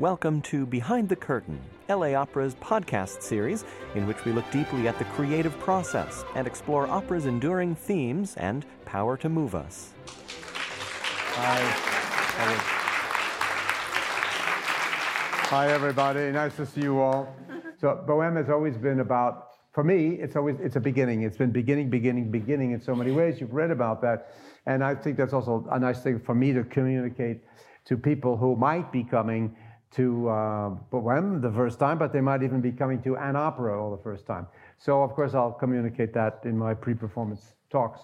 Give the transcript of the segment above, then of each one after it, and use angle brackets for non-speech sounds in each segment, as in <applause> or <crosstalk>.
Welcome to Behind the Curtain, LA Opera's podcast series, in which we look deeply at the creative process and explore opera's enduring themes and power to move us. Hi. Hi, everybody. Nice to see you all. So, Bohème has always been about, for me, it's always it's a beginning. It's been beginning, beginning, beginning in so many ways. You've read about that, and I think that's also a nice thing for me to communicate to people who might be coming to uh, Bohème the first time, but they might even be coming to an opera all the first time. So, of course, I'll communicate that in my pre-performance talks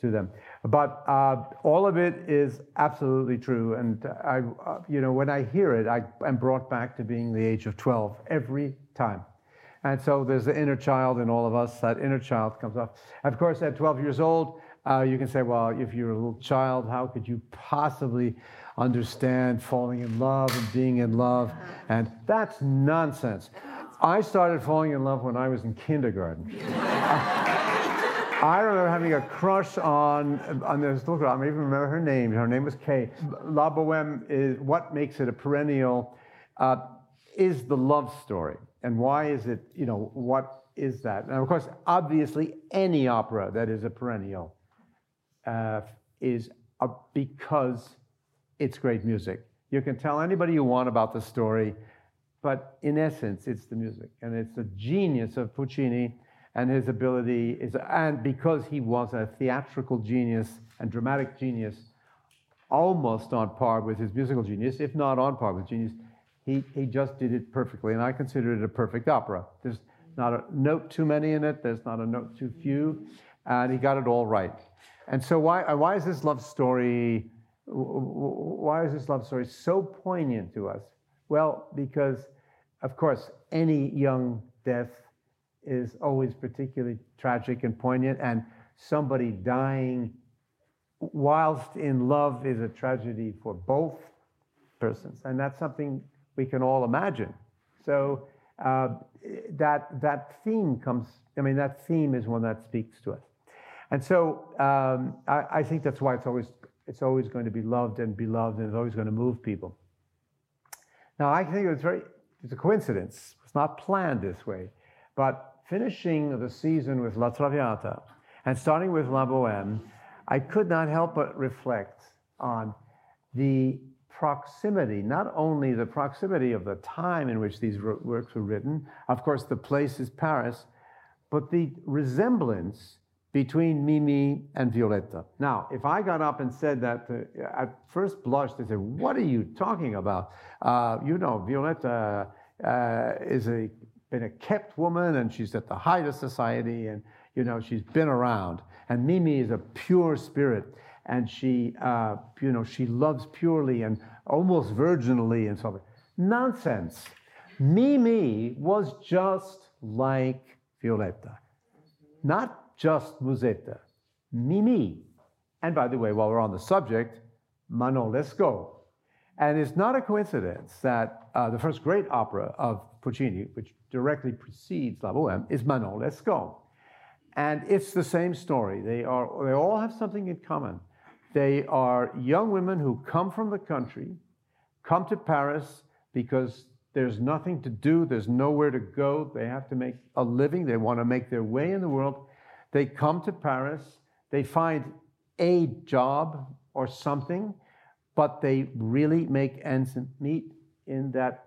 to them. But uh, all of it is absolutely true. And I, uh, you know, when I hear it, I am brought back to being the age of 12 every time. And so there's the inner child in all of us. That inner child comes up. Of course, at 12 years old, uh, you can say, well, if you're a little child, how could you possibly understand falling in love and being in love? And that's nonsense. I started falling in love when I was in kindergarten. I remember having a crush on on this little girl. I even remember her name. Her name was Kay. La Boheme is what makes it a perennial. Uh, is the love story, and why is it? You know what is that? And of course, obviously, any opera that is a perennial uh, is a, because it's great music. You can tell anybody you want about the story, but in essence, it's the music, and it's the genius of Puccini and his ability is, and because he was a theatrical genius and dramatic genius, almost on par with his musical genius, if not on par with genius, he, he just did it perfectly. And I consider it a perfect opera. There's not a note too many in it, there's not a note too few, and he got it all right. And so, why, why is this love story? Why is this love story so poignant to us? Well, because, of course, any young death is always particularly tragic and poignant, and somebody dying whilst in love is a tragedy for both persons, and that's something we can all imagine. So uh, that that theme comes. I mean, that theme is one that speaks to us, and so um, I, I, think that's why it's always it's always going to be loved and beloved, and it's always going to move people. Now, I think it's very it's a coincidence. It's not planned this way, but finishing the season with La Traviata and starting with La Boheme, I could not help but reflect on the proximity, not only the proximity of the time in which these works were written, of course, the place is Paris, but the resemblance between Mimi and Violetta. Now, if I got up and said that, uh, at first blush, they said, What are you talking about? Uh, you know, Violetta uh, is a been a kept woman and she's at the height of society and you know she's been around and mimi is a pure spirit and she uh, you know she loves purely and almost virginally and so on nonsense mimi was just like violetta not just musetta mimi and by the way while we're on the subject manon lescaut and it's not a coincidence that uh, the first great opera of Puccini, which directly precedes La Boheme, is Manon Lescaut. And it's the same story. They, are, they all have something in common. They are young women who come from the country, come to Paris because there's nothing to do, there's nowhere to go, they have to make a living, they want to make their way in the world. They come to Paris, they find a job or something, but they really make ends meet in that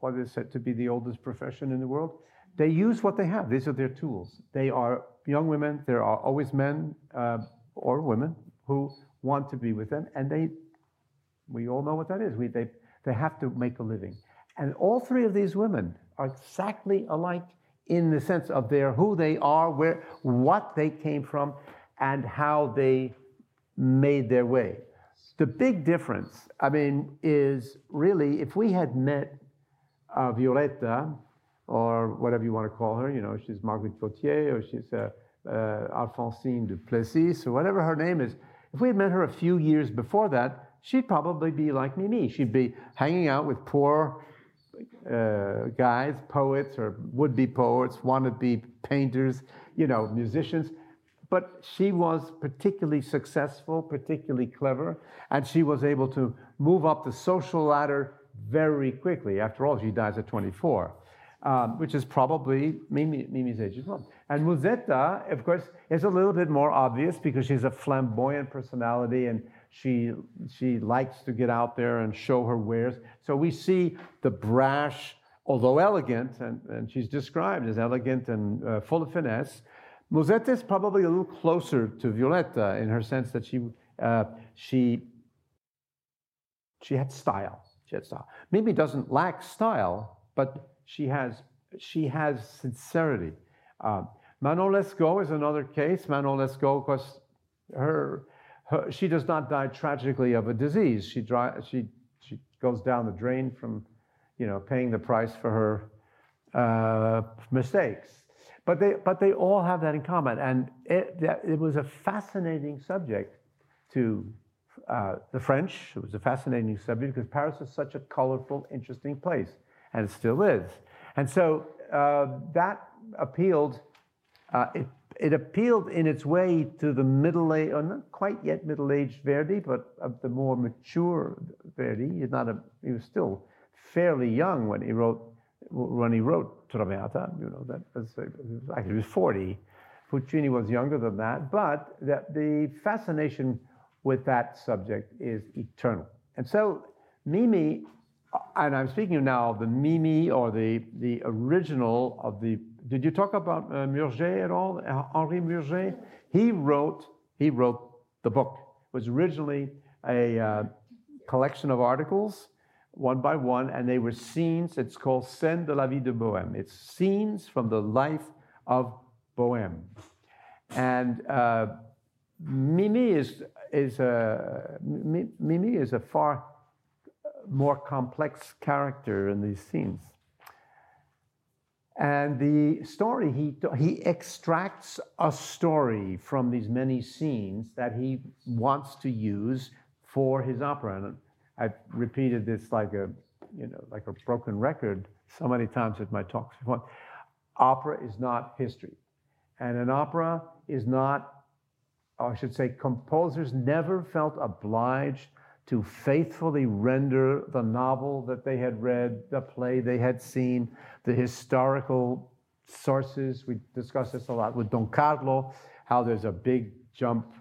what is said to be the oldest profession in the world. They use what they have. These are their tools. They are young women. There are always men uh, or women who want to be with them, and they, we all know what that is. We, they, they have to make a living. And all three of these women are exactly alike in the sense of their who they are, where, what they came from, and how they made their way. The big difference, I mean, is really if we had met uh, Violetta, or whatever you want to call her, you know, she's Marguerite Gautier, or she's uh, uh, Alphonsine de Plessis, or whatever her name is. If we had met her a few years before that, she'd probably be like Mimi. She'd be hanging out with poor uh, guys, poets or would-be poets, wannabe painters, you know, musicians. But she was particularly successful, particularly clever, and she was able to move up the social ladder very quickly. After all, she dies at 24, um, which is probably Mimi, Mimi's age as well. And Musetta, of course, is a little bit more obvious because she's a flamboyant personality and she, she likes to get out there and show her wares. So we see the brash, although elegant, and, and she's described as elegant and uh, full of finesse. Musetta is probably a little closer to Violetta in her sense that she, uh, she, she had style. She had style. Mimi doesn't lack style, but she has, she has sincerity. Uh, Manon Lescaut is another case. Manon Lescaut, of course, her, her, she does not die tragically of a disease. She, dry, she, she goes down the drain from, you know, paying the price for her uh, mistakes. But they, but they all have that in common. And it, it was a fascinating subject to uh, the French. It was a fascinating subject because Paris is such a colorful, interesting place, and it still is. And so uh, that appealed, uh, it, it appealed in its way to the middle age, or not quite yet middle aged Verdi, but of the more mature Verdi. He's not a, he was still fairly young when he wrote when he wrote Traviata. You know that was actually he was 40. Puccini was younger than that, but the, the fascination with that subject is eternal. And so Mimi, and I'm speaking now of the Mimi or the, the original of the, did you talk about uh, Murger at all? Henri Murger? He wrote, he wrote the book. It was originally a uh, collection of articles, one by one, and they were scenes. It's called Scènes de la vie de Bohème. It's scenes from the life of Bohème. And uh, Mimi is is a Mimi is a far more complex character in these scenes. And the story, he, he extracts a story from these many scenes that he wants to use for his opera. And I've repeated this like a, you know, like a broken record so many times at my talks before. Opera is not history. And an opera is not I should say, composers never felt obliged to faithfully render the novel that they had read, the play they had seen, the historical sources. We discussed this a lot with Don Carlo, how there's a big jump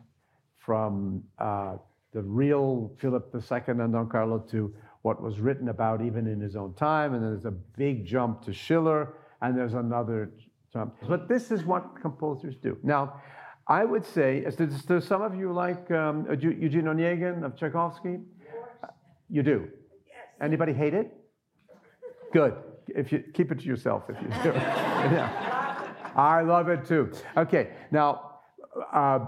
from uh, the real Philip II and Don Carlo to what was written about even in his own time. And then there's a big jump to Schiller, and there's another jump. But this is what composers do. Now, I would say, does, some of you like um, Eugene Onegin of Tchaikovsky? You do. Yes. Anybody hate it? Good. If you keep it to yourself, if you do. <laughs> yeah. I love it too. Okay. Now, uh,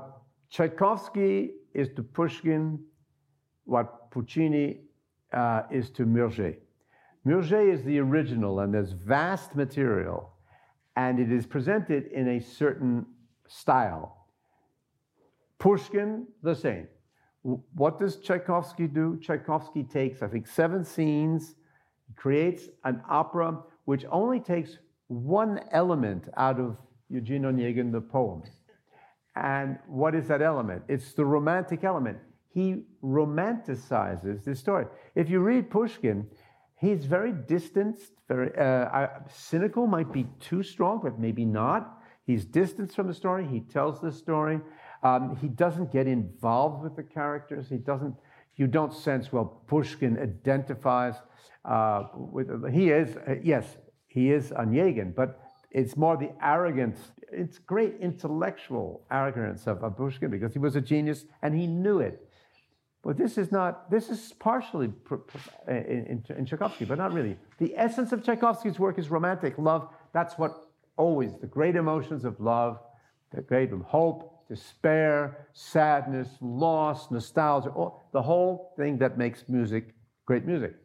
Tchaikovsky is to Pushkin what Puccini uh, is to Murger. Murger is the original, and there's vast material, and it is presented in a certain style. Pushkin, the same. What does Tchaikovsky do? Tchaikovsky takes, I think, seven scenes, creates an opera which only takes one element out of Eugene Onegin, the poem. And what is that element? It's the romantic element. He romanticizes the story. If you read Pushkin, he's very distanced, very uh, cynical, might be too strong, but maybe not. He's distanced from the story. He tells the story. Um, he doesn't get involved with the characters. He doesn't. You don't sense well. Pushkin identifies uh, with. He is uh, yes, he is Onegin, but it's more the arrogance. It's great intellectual arrogance of, of Pushkin because he was a genius and he knew it. But this is not. This is partially in, in, in Tchaikovsky, but not really. The essence of Tchaikovsky's work is romantic love. That's what always the great emotions of love, the great hope, despair, sadness, loss, nostalgia, all, the whole thing that makes music great music.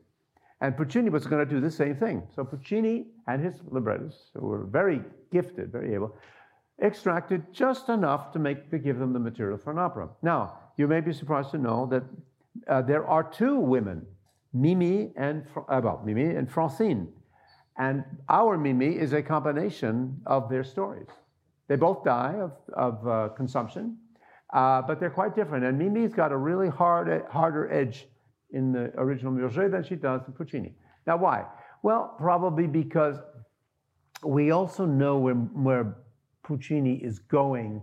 And Puccini was going to do the same thing. So Puccini and his librettists, who were very gifted, very able, extracted just enough to make to give them the material for an opera. Now, you may be surprised to know that uh, there are two women, Mimi and uh, well, Mimi and Francine, and our Mimi is a combination of their stories. They both die of, of uh, consumption, uh, but they're quite different. And Mimi's got a really hard, harder edge in the original Murger than she does in Puccini. Now, why? Well, probably because we also know where, where Puccini is going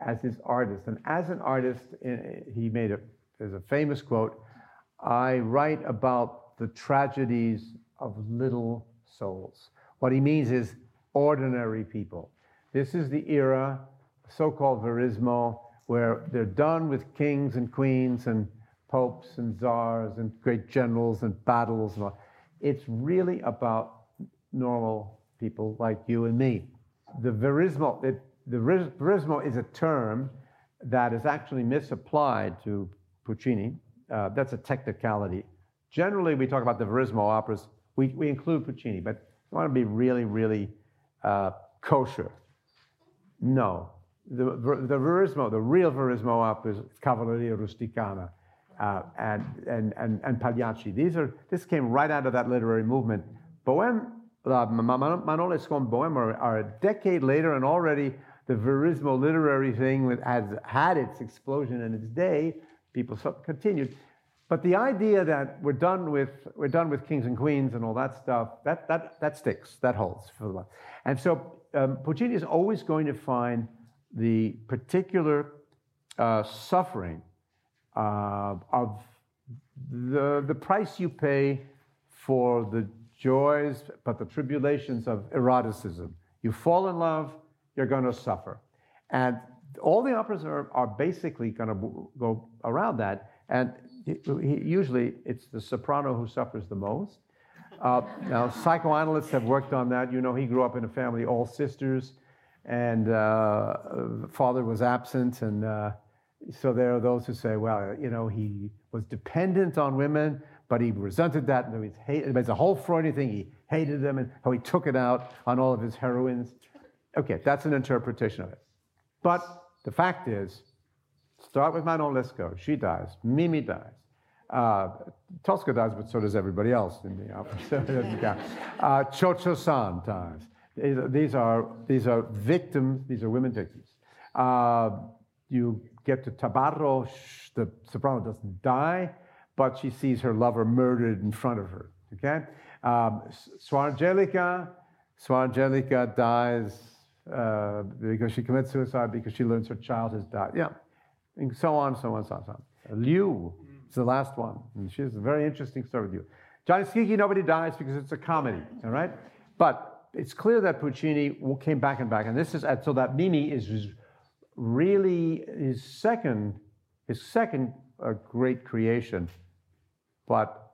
as his artist. And as an artist, eh, he made a, there's a famous quote I write about the tragedies of little souls. What he means is ordinary people. This is the era, so called Verismo, where they're done with kings and queens and popes and czars and great generals and battles. And all. It's really about normal people like you and me. The verismo, it, the verismo is a term that is actually misapplied to Puccini. Uh, that's a technicality. Generally, we talk about the verismo operas. We, we include Puccini, but we want to be really, really uh, kosher. No. The, the verismo, the real verismo up is Cavalleria Rusticana uh, and, and, and, and Pagliacci. These are, this came right out of that literary movement. Bohème uh, Manon Lescaut Bohème are, are, a decade later, and already the Verismo literary thing has had its explosion in its day. People continued. But the idea that we're done with we're done with kings and queens and all that stuff that that that sticks that holds for the. And so um, Puccini is always going to find the particular uh, suffering uh, of the the price you pay for the joys, but the tribulations of eroticism. You fall in love, you're going to suffer. And all the operas are, are basically going to go around that. And usually it's the soprano who suffers the most. Uh, now, psychoanalysts have worked on that. You know, he grew up in a family, all sisters, and uh, father was absent. And uh, so there are those who say, well, you know, he was dependent on women, but he resented that, and he's hated, it's a whole Freudian thing. He hated them and how he took it out on all of his heroines. Okay, that's an interpretation of it. But the fact is, start with Manon Lescaut. She dies. Mimi dies. Uh, Tosca dies, but so does everybody else in the opera. <laughs> Uh, Cho San dies. These are, these are victims, these are women victims. Uh, you get to Tabarro, the soprano doesn't die, but she sees her lover murdered in front of her. Okay? Um, Suor Angelica, dies uh, because she commits suicide because she learns her child has died. Yeah. And so on, so on, so on, so on. Liu is the last one. And she has a very interesting story with you. Gianni Schicchi, nobody dies because it's a comedy, all right? But it's clear that Puccini came back and back. And this is, so that Mimi is really his second, his second uh, great creation but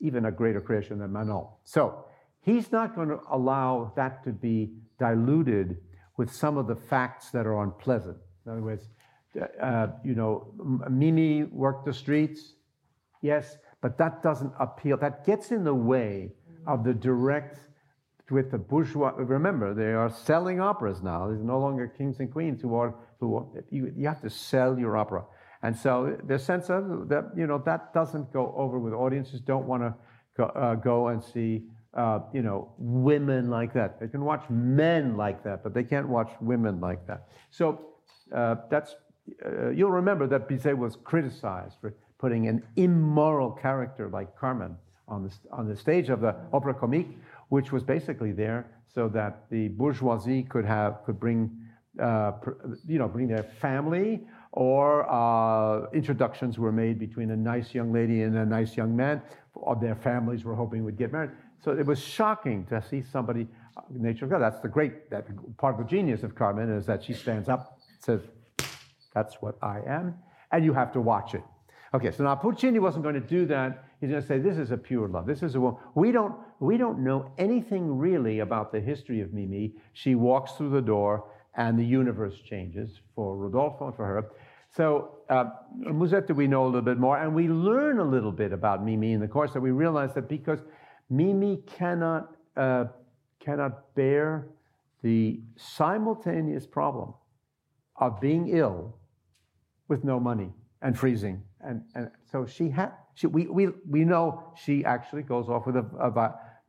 even a greater creation than Manon. So he's not going to allow that to be diluted with some of the facts that are unpleasant. In other words, uh, you know, Mimi worked the streets, yes, but that doesn't appeal. That gets in the way of the direct with the bourgeois. Remember, they are selling operas now. There's no longer kings and queens who are who are, you, you have to sell your opera. And so the sense of that, you know, that doesn't go over with audiences don't want to go, uh, go and see, uh, you know, women like that. They can watch men like that, but they can't watch women like that. So uh, that's, uh, you'll remember that Bizet was criticized for putting an immoral character like Carmen on the, on the stage of the Opera Comique, which was basically there so that the bourgeoisie could have, could bring, uh, you know, bring their family or uh, introductions were made between a nice young lady and a nice young man. Or their families were hoping would get married. So it was shocking to see somebody, nature of God. That's the great, that part of the genius of Carmen is that she stands up, says, "That's what I am," and you have to watch it. Okay, so now Puccini wasn't going to do that. He's going to say, "This is a pure love. This is a woman." We don't, we don't know anything really about the history of Mimi. She walks through the door and the universe changes for Rodolfo and for her. So uh, Musetta we know a little bit more, and we learn a little bit about Mimi in the course that we realize that because Mimi cannot, uh, cannot bear the simultaneous problem of being ill with no money and freezing. And, and so she had, she, we, we, we know she actually goes off with a, a,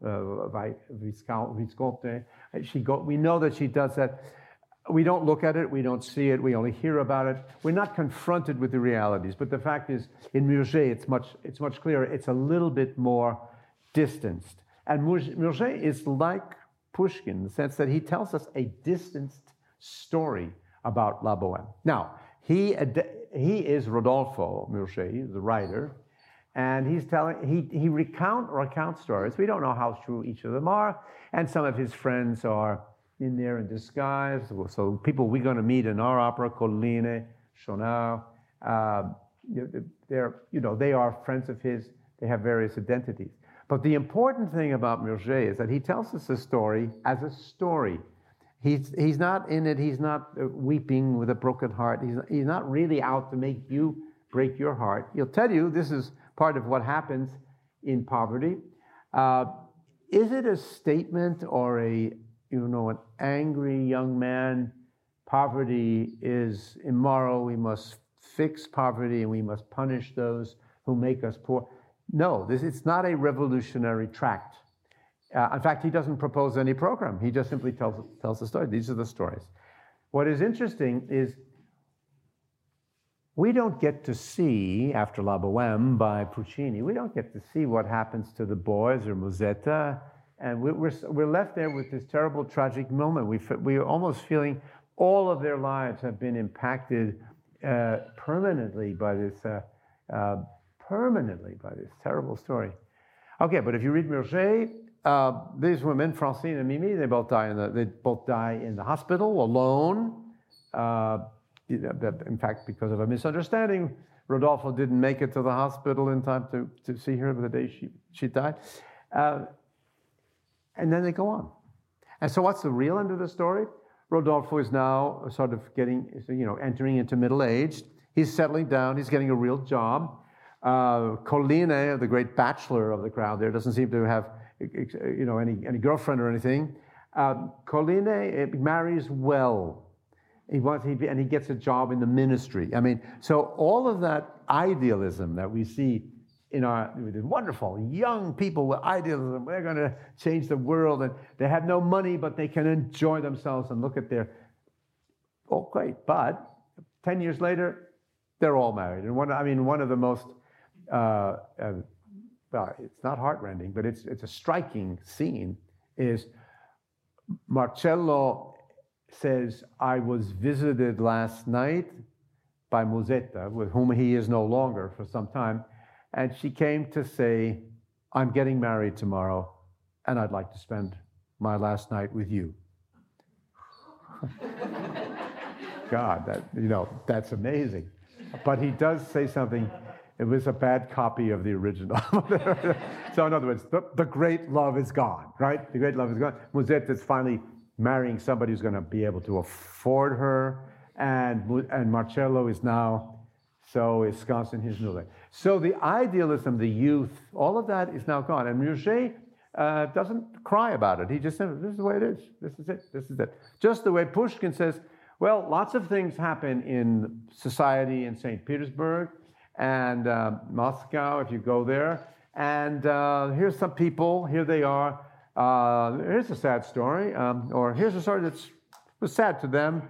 uh, a, a Visconti. She go, we know that she does that we don't look at it, we don't see it, we only hear about it. We're not confronted with the realities. But the fact is, in Murger, it's much, it's much clearer. It's a little bit more distanced. And Murger is like Pushkin in the sense that he tells us a distanced story about La Boheme. Now, he, he is Rodolfo Murger, the writer, and he's telling he, he recount or account stories. We don't know how true each of them are, and some of his friends are in there in disguise. So people we're going to meet in our opera, Colline, Schaunard, uh, they're you know they are friends of his. They have various identities. But the important thing about Murger is that he tells us a story as a story. He's, he's not in it, he's not uh, weeping with a broken heart. He's, he's not really out to make you break your heart. He'll tell you this is part of what happens in poverty. Uh, is it a statement or a, you know, an angry young man? Poverty is immoral. We must fix poverty and we must punish those who make us poor. No, this, it's not a revolutionary tract. Uh, in fact, he doesn't propose any program. He just simply tells, tells the story. These are the stories. What is interesting is we don't get to see, after La Boheme by Puccini, we don't get to see what happens to the boys or Musetta. And we're, we're, we're left there with this terrible, tragic moment. We, we're almost feeling all of their lives have been impacted uh, permanently by this, uh, uh, permanently by this terrible story. Okay, but if you read Murger, uh, these women, Francine and Mimi, they both die in the, they both die in the hospital alone. Uh, in fact, because of a misunderstanding, Rodolfo didn't make it to the hospital in time to, to see her the day she, she died. Uh, and then they go on. And so, what's the real end of the story? Rodolfo is now sort of getting, you know, entering into middle age. He's settling down. He's getting a real job. Uh, Colline, the great bachelor of the crowd there, doesn't seem to have you know, any, any girlfriend or anything. Um, Colline eh, marries well. He wants, he, and he gets a job in the ministry. I mean, so all of that idealism that we see in our wonderful young people with idealism, they're going to change the world, and they have no money, but they can enjoy themselves and look at their. Oh, great! But ten years later, they're all married, and one. I mean, one of the most uh, uh, well, it's not heartrending, but it's, it's a striking scene, is Marcello says, I was visited last night by Musetta, with whom he is no longer for some time, and she came to say, I'm getting married tomorrow, and I'd like to spend my last night with you. <laughs> God, that, you know, that's amazing. But he does say something it was a bad copy of the original. <laughs> so, in other words, the, the, great love is gone, right? The great love is gone. Musetta is finally marrying somebody who's going to be able to afford her, and, and Marcello is now so ensconced in his new life. So, the idealism, the youth, all of that is now gone. And Murger uh, doesn't cry about it. He just says, This is the way it is. This is it. This is it. Just the way Pushkin says, Well, lots of things happen in society in St. Petersburg and uh, Moscow, if you go there. And uh, here's some people, here they are. Uh, here's a sad story, um, or here's a story that's was sad to them,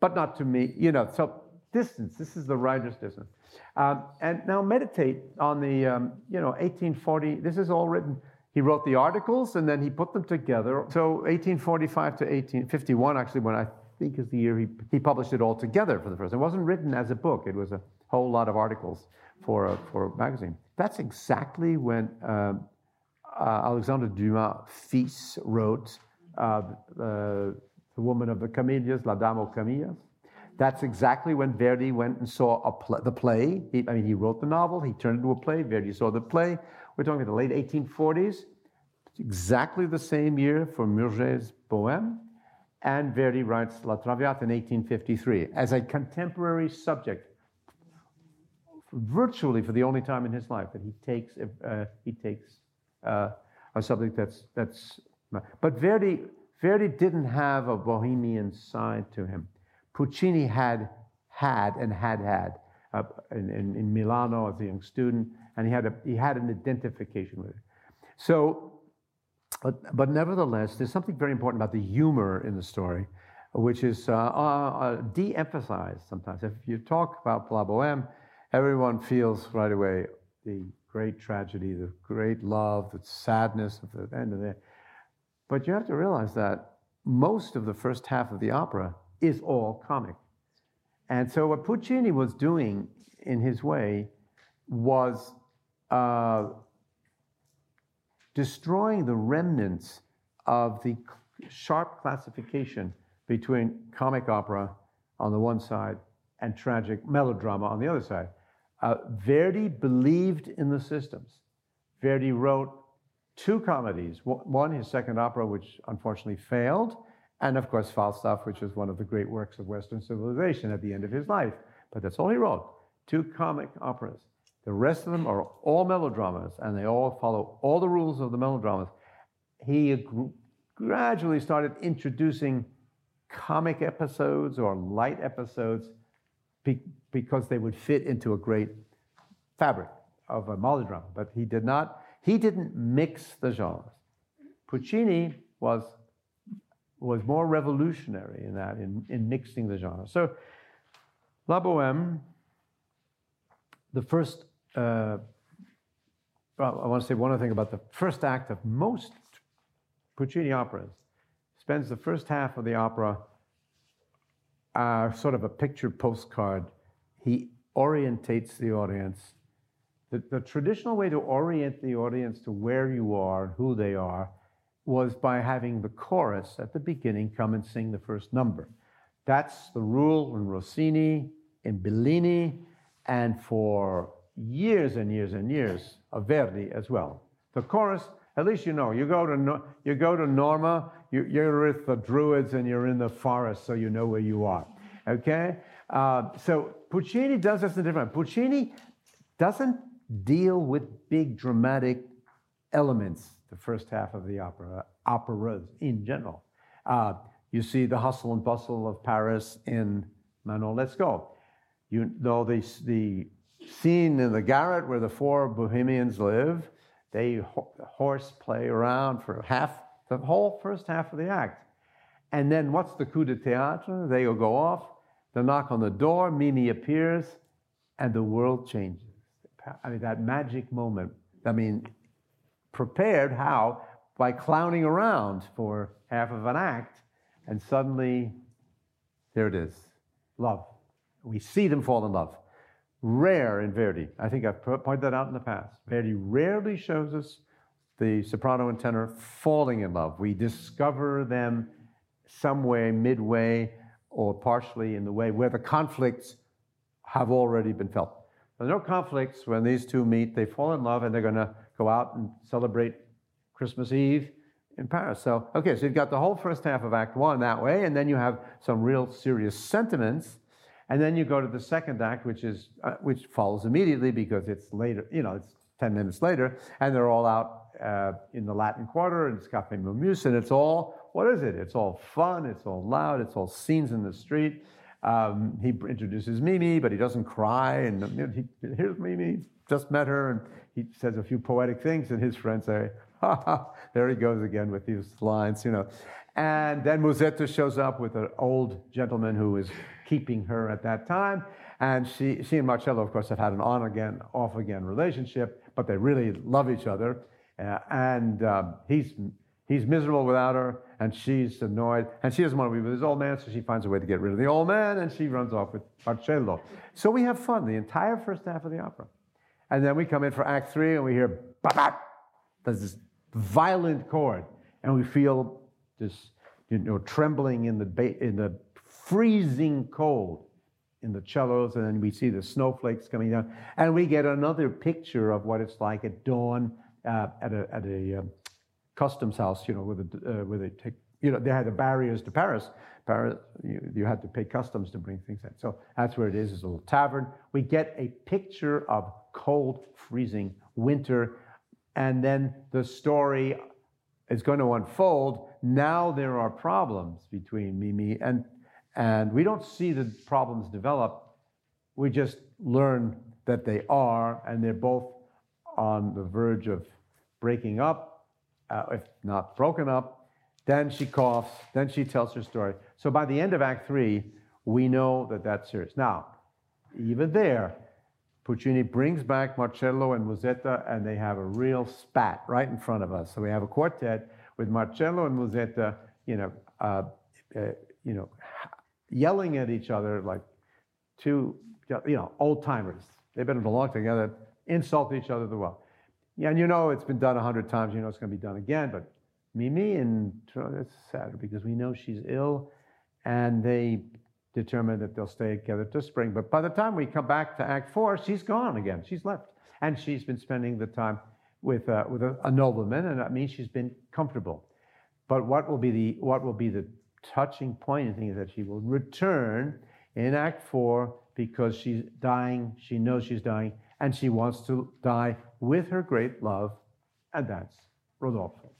but not to me. You know, so distance, this is the writer's distance. Um, and now meditate on the, um, you know, 1840, this is all written. He wrote the articles and then he put them together. So 1845 to 1851, actually, when I think is the year he, he published it all together for the first. It wasn't written as a book. It was a whole lot of articles for a, for a magazine. That's exactly when uh, uh, Alexandre Dumas fils wrote uh, The Woman of the Camellias, La Dame aux Camellias. That's exactly when Verdi went and saw pl- the play. He, I mean, he wrote the novel, he turned it into a play. Verdi saw the play. We're talking about the late 1840s. It's exactly the same year for Murger's Bohème. And Verdi writes La Traviata in 1853 as a contemporary subject virtually for the only time in his life that he takes uh, he takes uh, a subject that's that's. But Verdi Verdi didn't have a bohemian side to him. Puccini had had and had had uh, in, in, in, Milano as a young student, and he had a he had an identification with it. So, but but nevertheless, there's something very important about the humor in the story. which is uh, uh, de-emphasized sometimes. If you talk about La Boheme, everyone feels right away the great tragedy, the great love, the sadness of the end of it. But you have to realize that most of the first half of the opera is all comic. And so what Puccini was doing in his way was uh, destroying the remnants of the sharp classification between comic opera on the one side and tragic melodrama on the other side. Uh, Verdi believed in the systems. Verdi wrote two comedies one, his second opera, which unfortunately failed, and of course, Falstaff, which is one of the great works of Western civilization at the end of his life. But that's all he wrote two comic operas. The rest of them are all melodramas, and they all follow all the rules of the melodramas. He gradually started introducing comic episodes or light episodes be- because they would fit into a great fabric of a melodrama. But he did not, he didn't mix the genres. Puccini was, was more revolutionary in that, in, in mixing the genres. So, La Boheme, the first, uh, well, I want to say one other thing about the first act of most Puccini operas spends the first half of the opera uh, sort of a picture postcard. He orientates the audience. The, the traditional way to orient the audience to where you are, and who they are, was by having the chorus at the beginning come and sing the first number. That's the rule in Rossini, in Bellini, and for years and years and years of Verdi as well. The chorus at least you know. You go to, you go to Norma, you, are with the Druids and you're in the forest, so you know where you are. Okay? Uh, so Puccini does this in different Puccini doesn't deal with big dramatic elements the first half of the opera, operas in general. Uh, you see the hustle and bustle of Paris in Manon Lescaut. You know the, the scene in the garret where the four Bohemians live they horseplay around for half, the whole first half of the act. And then what's the coup de théâtre? They go off, they knock on the door, Mimi appears, and the world changes. I mean, that magic moment. I mean, prepared how? By clowning around for half of an act, and suddenly, there it is love. We see them fall in love rare in Verdi. I think I've pointed that out in the past. Verdi rarely shows us the soprano and tenor falling in love. We discover them somewhere midway, or partially in the way where the conflicts have already been felt. There's no conflicts when these two meet. They fall in love and they're going to go out and celebrate Christmas Eve in Paris. So, okay, so you've got the whole first half of Act One that way, and then you have some real serious sentiments and then you go to the second act, which is uh, which follows immediately because it's later. You know, it's ten minutes later, and they're all out uh, in the Latin Quarter and it's Café Momus, and it's all what is it? It's all fun. It's all loud. It's all scenes in the street. Um, he introduces Mimi, but he doesn't cry. And you know, he, here's Mimi, just met her, and he says a few poetic things, and his friends say, "Ha ha!" There he goes again with these lines, you know. And then Musetta shows up with an old gentleman who is keeping her at that time. And she, she and Marcello, of course, have had an on again, off again relationship, but they really love each other. Uh, and um, he's, he's miserable without her, and she's annoyed. And she doesn't want to be with his old man, so she finds a way to get rid of the old man, and she runs off with Marcello. So we have fun the entire first half of the opera. And then we come in for Act Three, and we hear, bap, there's this violent chord, and we feel this you know, trembling in the, ba- in the freezing cold in the cellos, and then we see the snowflakes coming down, and we get another picture of what it's like at dawn uh, at a, at a um, customs house, you know, where, the, uh, where they take, you know, they had the barriers to Paris. Paris, you, you, had to pay customs to bring things in. So that's where it is, it's a little tavern. We get a picture of cold, freezing winter, and then the story is going to unfold. Now there are problems between Mimi and and we don't see the problems develop. We just learn that they are, and they're both on the verge of breaking up, uh, if not broken up. Then she coughs. Then she tells her story. So by the end of Act Three, we know that that's serious. Now, even there, Puccini brings back Marcello and Musetta, and they have a real spat right in front of us. So we have a quartet with Marcello and Musetta, you know, uh, uh, you know, yelling at each other like two, you know, old timers. They've been along together, insult each other the well. Yeah, and you know it's been done a hundred times. You know it's going to be done again. But Mimi and it's sad because we know she's ill, and they determined that they'll stay together to spring. But by the time we come back to Act Four, she's gone again. She's left, and she's been spending the time with uh, with a, a, nobleman, and that means she's been comfortable. But what will be the what will be the touching point? I think is that she will return in Act Four because she's dying. She knows she's dying, and she wants to die with her great love, and that's Rodolfo.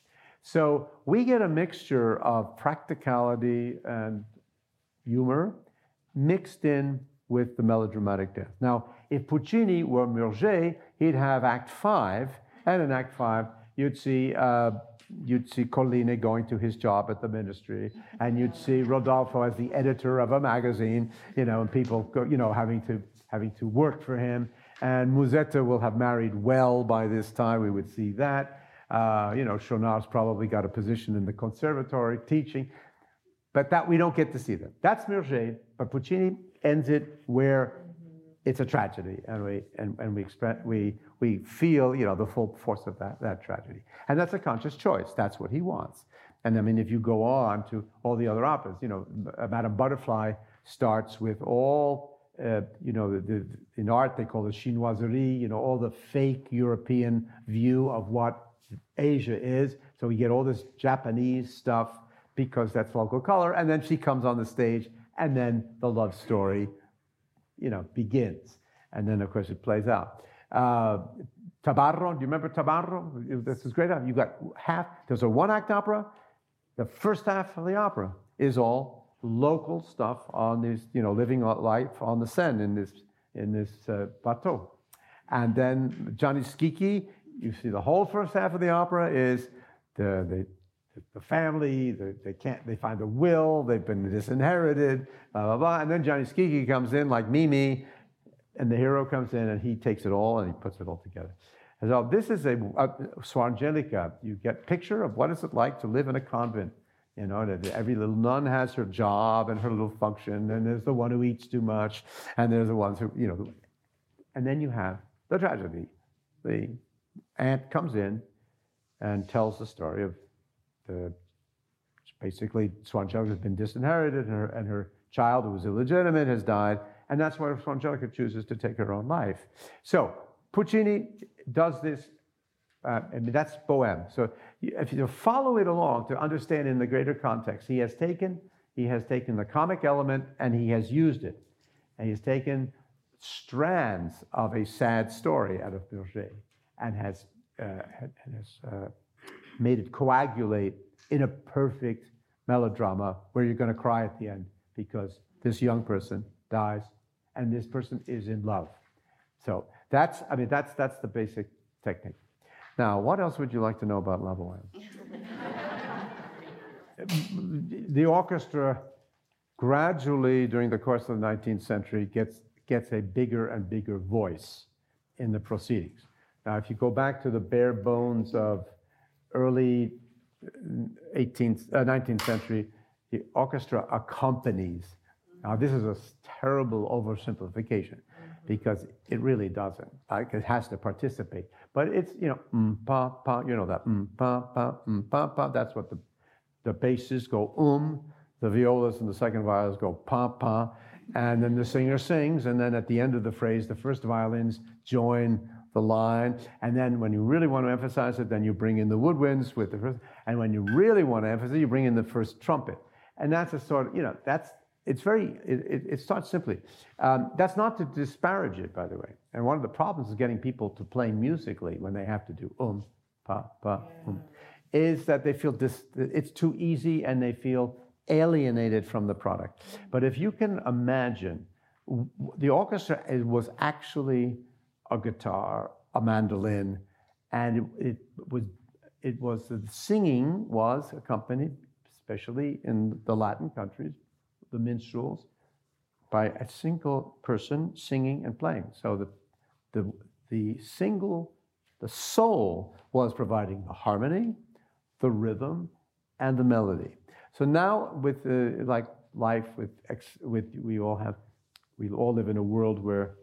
So we get a mixture of practicality and humor mixed in with the melodramatic death. Now, if Puccini were Murger, he'd have Act Five, and in Act Five, you'd see uh, you'd see Colline going to his job at the ministry, and you'd see Rodolfo as the editor of a magazine, you know, and people, go, you know, having to having to work for him. And Musetta will have married well by this time. We would see that. Uh, you know, Schaunard's probably got a position in the conservatory teaching but that we don't get to see them. That's Murger, but Puccini ends it where it's a tragedy, and we and, and we expect we we feel you know the full force of that that tragedy, and that's a conscious choice. That's what he wants. And I mean, if you go on to all the other operas, you know, Madame Butterfly starts with all uh, you know the, the, in art they call it chinoiserie, you know, all the fake European view of what Asia is. So we get all this Japanese stuff because that's local color. And then she comes on the stage, and then the love story, you know, begins. And then, of course, it plays out. Uh, Tabarro, do you remember Tabarro? This is great. You got half, there's a one act opera. The first half of the opera is all local stuff on this, you know, living life on the Seine in this, in this uh, bateau. And then Gianni Schicchi, you see the whole first half of the opera is the, the the family, the, they can't, they find a will, they've been disinherited, blah, blah, blah. And then Gianni Schicchi comes in like Mimi, and the hero comes in and he takes it all and he puts it all together. And so this is a, a Suor You get picture of what is it like to live in a convent. You know, that every little nun has her job and her little function, and there's the one who eats too much, and there's the ones who, you know, and then you have the tragedy. The aunt comes in and tells the story of the, basically Suor Angelica has been disinherited and her, and her child, who was illegitimate, has died. And that's why Suor Angelica chooses to take her own life. So Puccini does this. Uh, I mean, that's Bohème. So if you follow it along to understand in the greater context, he has taken he has taken the comic element and he has used it, and he's taken strands of a sad story out of Murger and has, uh, has uh, made it coagulate in a perfect melodrama where you're going to cry at the end because this young person dies and this person is in love. So that's, I mean, that's, that's the basic technique. Now, what else would you like to know about Boheme? <laughs> the orchestra gradually, during the course of the 19th century, gets, gets a bigger and bigger voice in the proceedings. Now, if you go back to the bare bones of early 18th, uh, 19th century, the orchestra accompanies. Now, this is a terrible oversimplification because it really doesn't. Like it has to participate, but it's you know mm, pa pa. You know that mm, pa pa mm, pa pa. That's what the the basses go um, the violas and the second violins go pa pa, and then the singer sings, and then at the end of the phrase, the first violins join the line. And then when you really want to emphasize it, then you bring in the woodwinds with the first. And when you really want to emphasize it, you bring in the first trumpet. And that's a sort of, you know, that's, it's very, it, it, it starts simply. Um, that's not to disparage it, by the way. And one of the problems is getting people to play musically when they have to do um, pa, pa, um, is that they feel dis, it's too easy and they feel alienated from the product. But if you can imagine, the orchestra was actually a guitar, a mandolin, and it, it was it was the singing was accompanied especially in the Latin countries, the minstrels, by a single person singing and playing. So the, the, the single, the soul was providing the harmony, the rhythm, and the melody. So now with uh, like life with ex, with we all have we all live in a world where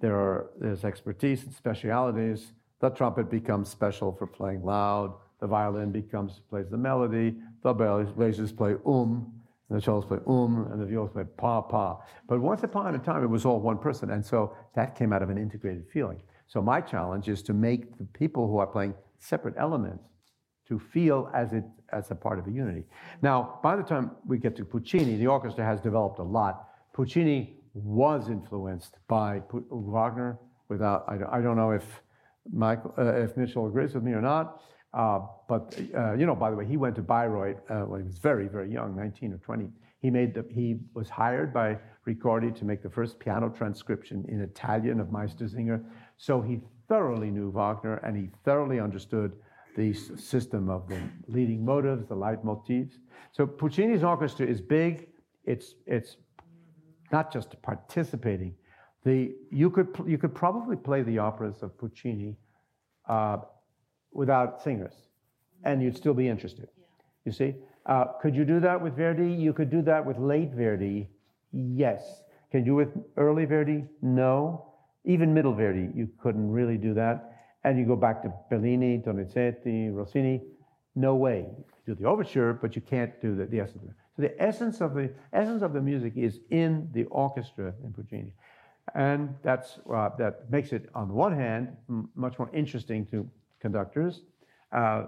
there's expertise and specialities. The trumpet becomes special for playing loud. The violin becomes plays the melody. The basses play um, and the cellos play um, and the violas play pa pa. But once upon a time, it was all one person, and so that came out of an integrated feeling. So my challenge is to make the people who are playing separate elements to feel as it as a part of a unity. Now, by the time we get to Puccini, the orchestra has developed a lot. Puccini was influenced by Wagner. Without, I, I don't know if Michael, uh, if Mitchell agrees with me or not. Uh, but uh, you know, by the way, he went to Bayreuth uh, when he was very, very young, 19 or 20. He made the, he was hired by Ricordi to make the first piano transcription in Italian of Meistersinger. So he thoroughly knew Wagner and he thoroughly understood the system of the leading motives, the leitmotifs. So Puccini's orchestra is big. It's it's not just participating. The you could you could probably play the operas of Puccini uh, without singers, and you'd still be interested. Yeah. You see, uh, could you do that with Verdi? You could do that with late Verdi. Yes. Can you do with early Verdi? No. Even middle Verdi, you couldn't really do that and you go back to Bellini, Donizetti, Rossini, no way. You do the overture, but you can't do the, the essence. So the essence of the essence of the music is in the orchestra in Puccini, and that's uh, that makes it on the one hand m- much more interesting to conductors, uh,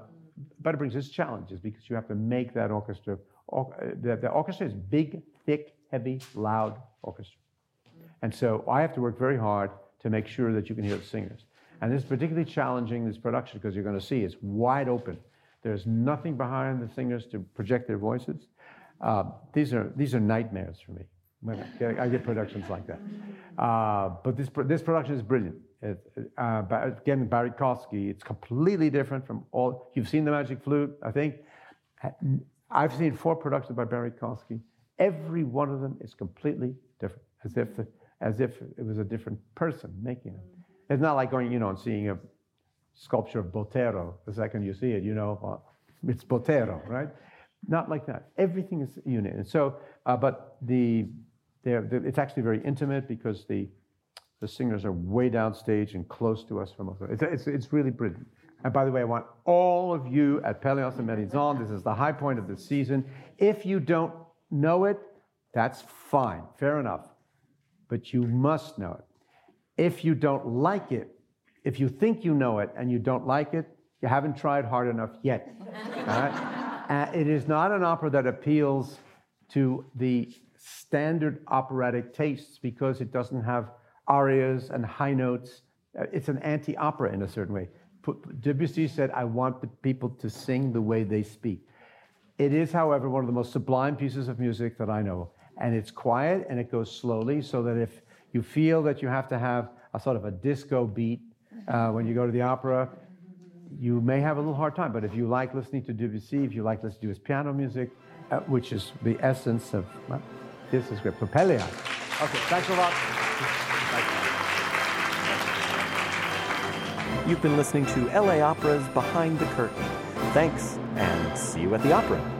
but it brings its challenges because you have to make that orchestra. Or, uh, the, the orchestra is big, thick, heavy, loud orchestra, and so I have to work very hard to make sure that you can hear the singers. And this is particularly challenging, this production, because you're going to see it's wide open. There's nothing behind the singers to project their voices. Uh, these, are, these are nightmares for me. When I get productions like that. Uh, but this, this production is brilliant. It, uh, again, Kosky, it's completely different from all. You've seen The Magic Flute, I think. I've seen four productions by Barrie Kosky. Every one of them is completely different, as if, as if it was a different person making it. It's not like going, you know, and seeing a sculpture of Botero. The second you see it, you know, uh, it's Botero, right? Not like that. Everything is unit. And so, uh, but the, it's actually very intimate because the, the singers are way downstage and close to us from. It's, it's, it's really brilliant. And by the way, I want all of you at Pelléas and Mélisande, this is the high point of the season. If you don't know it, that's fine, fair enough. But you must know it. If you don't like it, if you think you know it and you don't like it, you haven't tried hard enough yet. uh, it is not an opera that appeals to the standard operatic tastes because it doesn't have arias and high notes. Uh, it's an anti opera in a certain way. Debussy said, I want the people to sing the way they speak. It is, however, one of the most sublime pieces of music that I know. And it's quiet and it goes slowly so that if you feel that you have to have a sort of a disco beat uh, when you go to the opera. You may have a little hard time, but if you like listening to Debussy, if you like listening to his piano music, uh, which is the essence of well, this is great. Pelléas. Okay, thanks a lot. You've been listening to LA Opera's Behind the Curtain. Thanks, and see you at the opera.